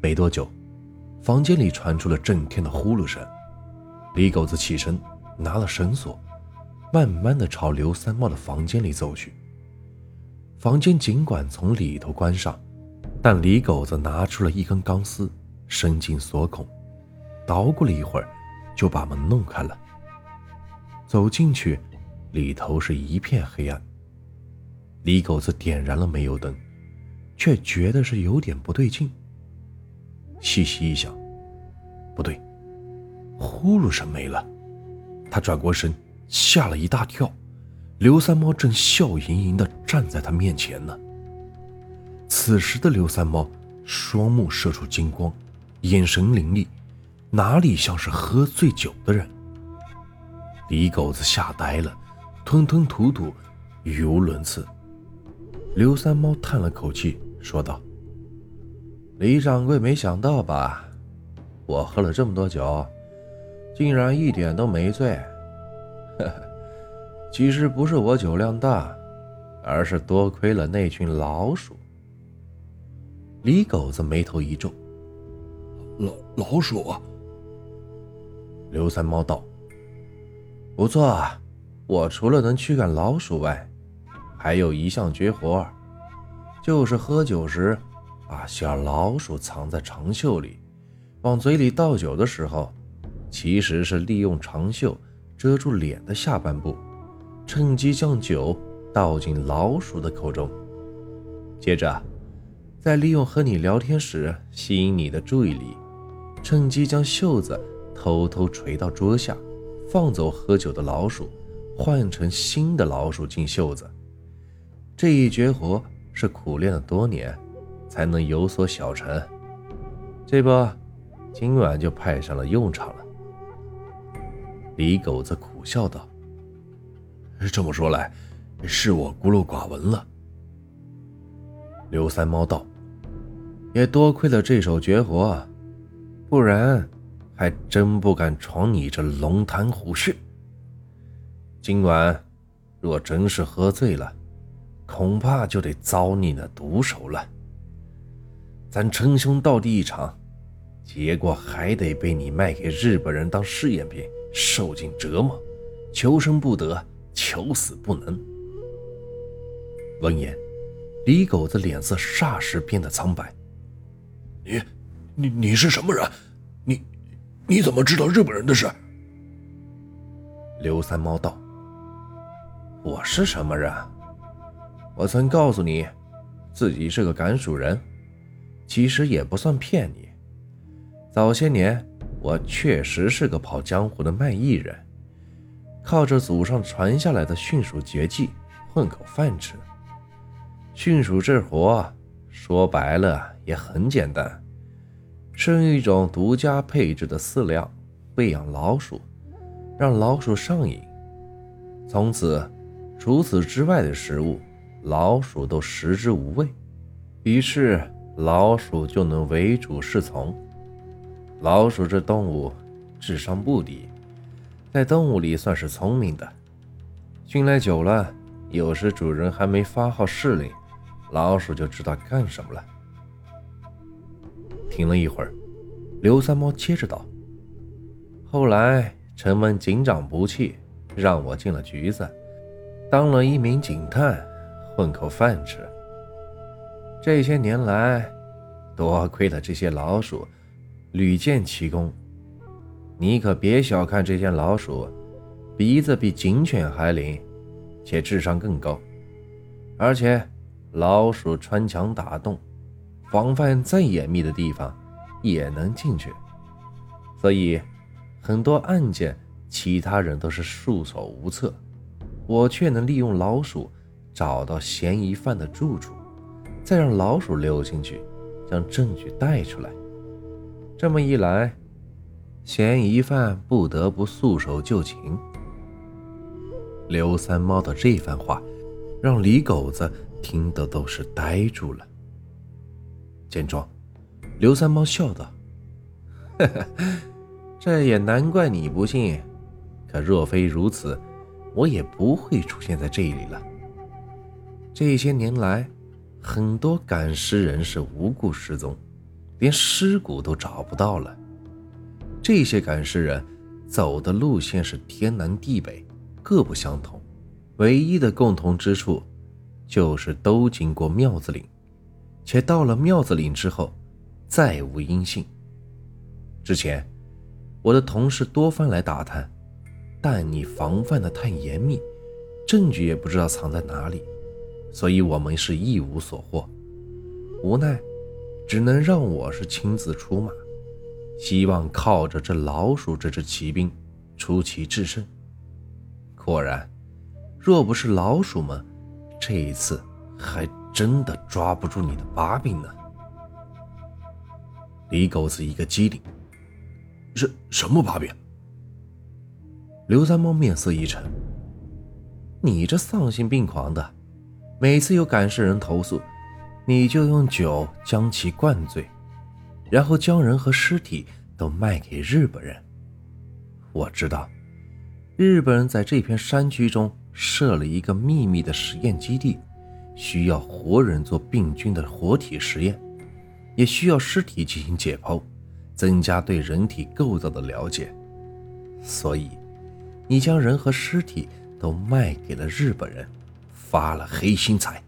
没多久，房间里传出了震天的呼噜声。李狗子起身，拿了绳索，慢慢的朝刘三茂的房间里走去。房间尽管从里头关上，但李狗子拿出了一根钢丝，伸进锁孔，捣鼓了一会儿，就把门弄开了。走进去，里头是一片黑暗。李狗子点燃了煤油灯，却觉得是有点不对劲。细细一想，不对，呼噜声没了。他转过身，吓了一大跳。刘三猫正笑盈盈地站在他面前呢。此时的刘三猫双目射出金光，眼神凌厉，哪里像是喝醉酒的人？李狗子吓呆了，吞吞吐吐，语无伦次。刘三猫叹了口气，说道：“李掌柜，没想到吧？我喝了这么多酒，竟然一点都没醉。呵呵。”其实不是我酒量大，而是多亏了那群老鼠。李狗子眉头一皱：“老老鼠？”刘三猫道：“不错，我除了能驱赶老鼠外，还有一项绝活，就是喝酒时把小老鼠藏在长袖里，往嘴里倒酒的时候，其实是利用长袖遮住脸的下半部。”趁机将酒倒进老鼠的口中，接着再利用和你聊天时吸引你的注意力，趁机将袖子偷偷垂到桌下，放走喝酒的老鼠，换成新的老鼠进袖子。这一绝活是苦练了多年才能有所小成，这不，今晚就派上了用场了。李狗子苦笑道。这么说来，是我孤陋寡闻了。刘三猫道：“也多亏了这手绝活，不然还真不敢闯你这龙潭虎穴。今晚若真是喝醉了，恐怕就得遭你那毒手了。咱称兄道弟一场，结果还得被你卖给日本人当试验品，受尽折磨，求生不得。”求死不能。闻言，李狗子脸色霎时变得苍白。你、你、你是什么人？你、你怎么知道日本人的事？刘三猫道：“我是什么人？我曾告诉你，自己是个赶鼠人。其实也不算骗你。早些年，我确实是个跑江湖的卖艺人。”靠着祖上传下来的驯鼠绝技混口饭吃。驯鼠这活说白了也很简单，是用一种独家配置的饲料喂养老鼠，让老鼠上瘾。从此，除此之外的食物，老鼠都食之无味。于是，老鼠就能为主是从。老鼠这动物，智商不低。在动物里算是聪明的，训练久了，有时主人还没发号施令，老鼠就知道干什么了。停了一会儿，刘三猫接着道：“后来城门警长不弃，让我进了局子，当了一名警探，混口饭吃。这些年来，多亏了这些老鼠，屡建奇功。”你可别小看这些老鼠，鼻子比警犬还灵，且智商更高。而且，老鼠穿墙打洞，防范再严密的地方也能进去。所以，很多案件其他人都是束手无策，我却能利用老鼠找到嫌疑犯的住处，再让老鼠溜进去，将证据带出来。这么一来。嫌疑犯不得不束手就擒。刘三猫的这番话，让李狗子听得都是呆住了。见状，刘三猫笑道：“呵呵，这也难怪你不信。可若非如此，我也不会出现在这里了。这些年来，很多赶尸人是无故失踪，连尸骨都找不到了。这些赶尸人走的路线是天南地北，各不相同，唯一的共同之处就是都经过庙子岭，且到了庙子岭之后再无音信。之前我的同事多番来打探，但你防范的太严密，证据也不知道藏在哪里，所以我们是一无所获，无奈只能让我是亲自出马。希望靠着这老鼠这支骑兵出奇制胜。果然，若不是老鼠们，这一次还真的抓不住你的把柄呢。李狗子一个机灵，什什么把柄？刘三猫面色一沉，你这丧心病狂的，每次有赶尸人投诉，你就用酒将其灌醉。然后将人和尸体都卖给日本人。我知道，日本人在这片山区中设了一个秘密的实验基地，需要活人做病菌的活体实验，也需要尸体进行解剖，增加对人体构造的了解。所以，你将人和尸体都卖给了日本人，发了黑心财。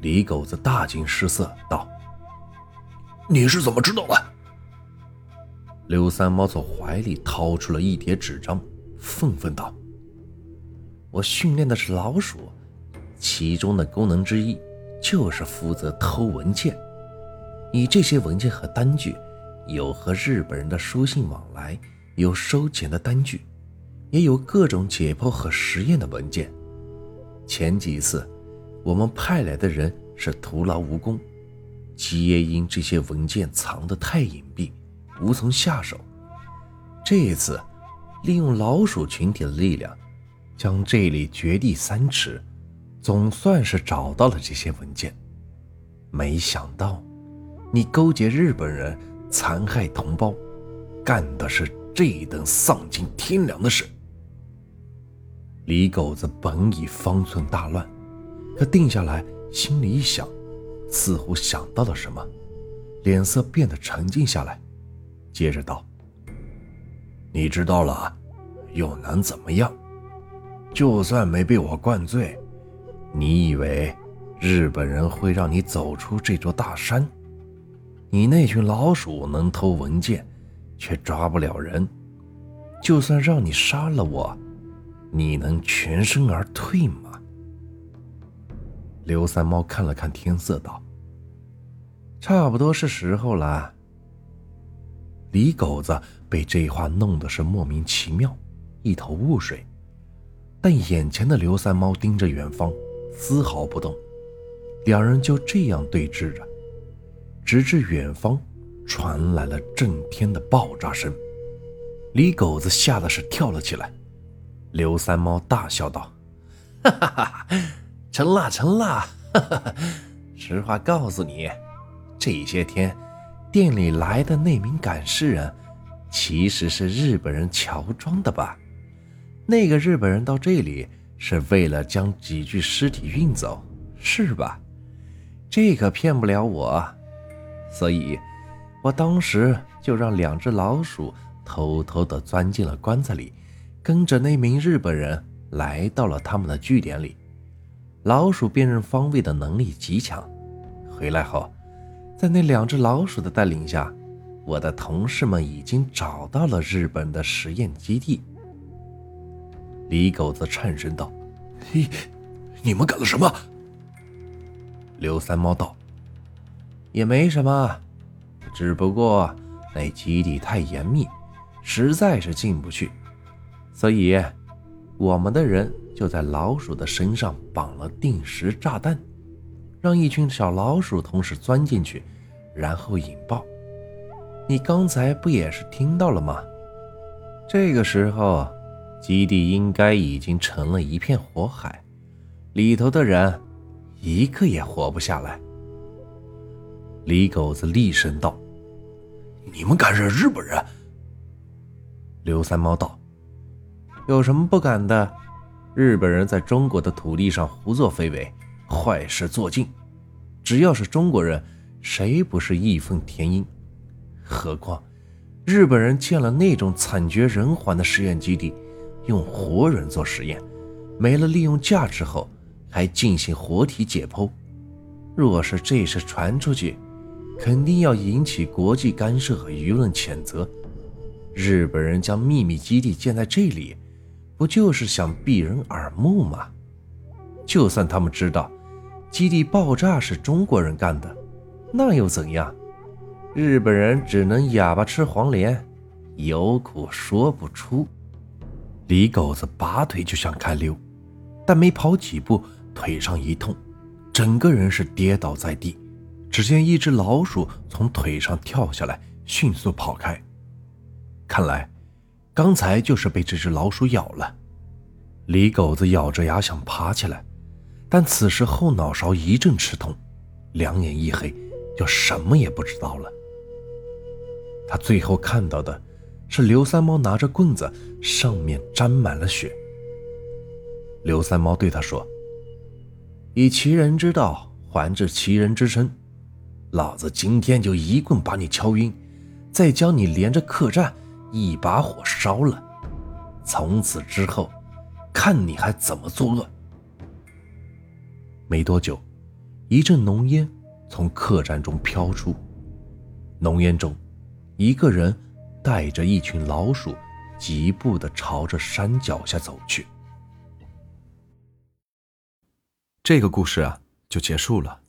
李狗子大惊失色道。你是怎么知道的？刘三猫从怀里掏出了一叠纸张，愤愤道：“我训练的是老鼠，其中的功能之一就是负责偷文件。你这些文件和单据，有和日本人的书信往来，有收钱的单据，也有各种解剖和实验的文件。前几次，我们派来的人是徒劳无功。”皆因这些文件藏得太隐蔽，无从下手。这一次，利用老鼠群体的力量，将这里掘地三尺，总算是找到了这些文件。没想到，你勾结日本人，残害同胞，干的是这等丧尽天良的事。李狗子本已方寸大乱，可定下来，心里一想。似乎想到了什么，脸色变得沉静下来，接着道：“你知道了，又能怎么样？就算没被我灌醉，你以为日本人会让你走出这座大山？你那群老鼠能偷文件，却抓不了人。就算让你杀了我，你能全身而退吗？”刘三猫看了看天色，道：“差不多是时候了。”李狗子被这话弄得是莫名其妙，一头雾水。但眼前的刘三猫盯着远方，丝毫不动。两人就这样对峙着，直至远方传来了震天的爆炸声。李狗子吓得是跳了起来。刘三猫大笑道：“哈哈哈！”成了，成了！实话告诉你，这些天店里来的那名赶尸人，其实是日本人乔装的吧？那个日本人到这里是为了将几具尸体运走，是吧？这可骗不了我，所以我当时就让两只老鼠偷偷的钻进了棺材里，跟着那名日本人来到了他们的据点里。老鼠辨认方位的能力极强。回来后，在那两只老鼠的带领下，我的同事们已经找到了日本的实验基地。李狗子颤声道：“你，你们干了什么？”刘三猫道：“也没什么，只不过那基地太严密，实在是进不去，所以我们的人。”就在老鼠的身上绑了定时炸弹，让一群小老鼠同时钻进去，然后引爆。你刚才不也是听到了吗？这个时候，基地应该已经成了一片火海，里头的人一个也活不下来。李狗子厉声道：“你们敢惹日本人？”刘三猫道：“有什么不敢的？”日本人在中国的土地上胡作非为，坏事做尽。只要是中国人，谁不是义愤填膺？何况日本人建了那种惨绝人寰的实验基地，用活人做实验，没了利用价值后，还进行活体解剖。若是这事传出去，肯定要引起国际干涉和舆论谴责。日本人将秘密基地建在这里，不就是想避人耳目吗？就算他们知道基地爆炸是中国人干的，那又怎样？日本人只能哑巴吃黄连，有苦说不出。李狗子拔腿就想开溜，但没跑几步，腿上一痛，整个人是跌倒在地。只见一只老鼠从腿上跳下来，迅速跑开。看来，刚才就是被这只老鼠咬了。李狗子咬着牙想爬起来，但此时后脑勺一阵吃痛，两眼一黑，就什么也不知道了。他最后看到的是刘三猫拿着棍子，上面沾满了血。刘三猫对他说：“以其人之道还治其人之身，老子今天就一棍把你敲晕，再将你连着客栈一把火烧了。从此之后，看你还怎么作恶。”没多久，一阵浓烟从客栈中飘出，浓烟中。一个人带着一群老鼠，疾步的朝着山脚下走去。这个故事啊，就结束了。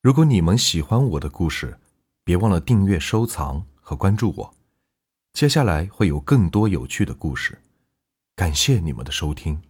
如果你们喜欢我的故事，别忘了订阅、收藏和关注我。接下来会有更多有趣的故事。感谢你们的收听。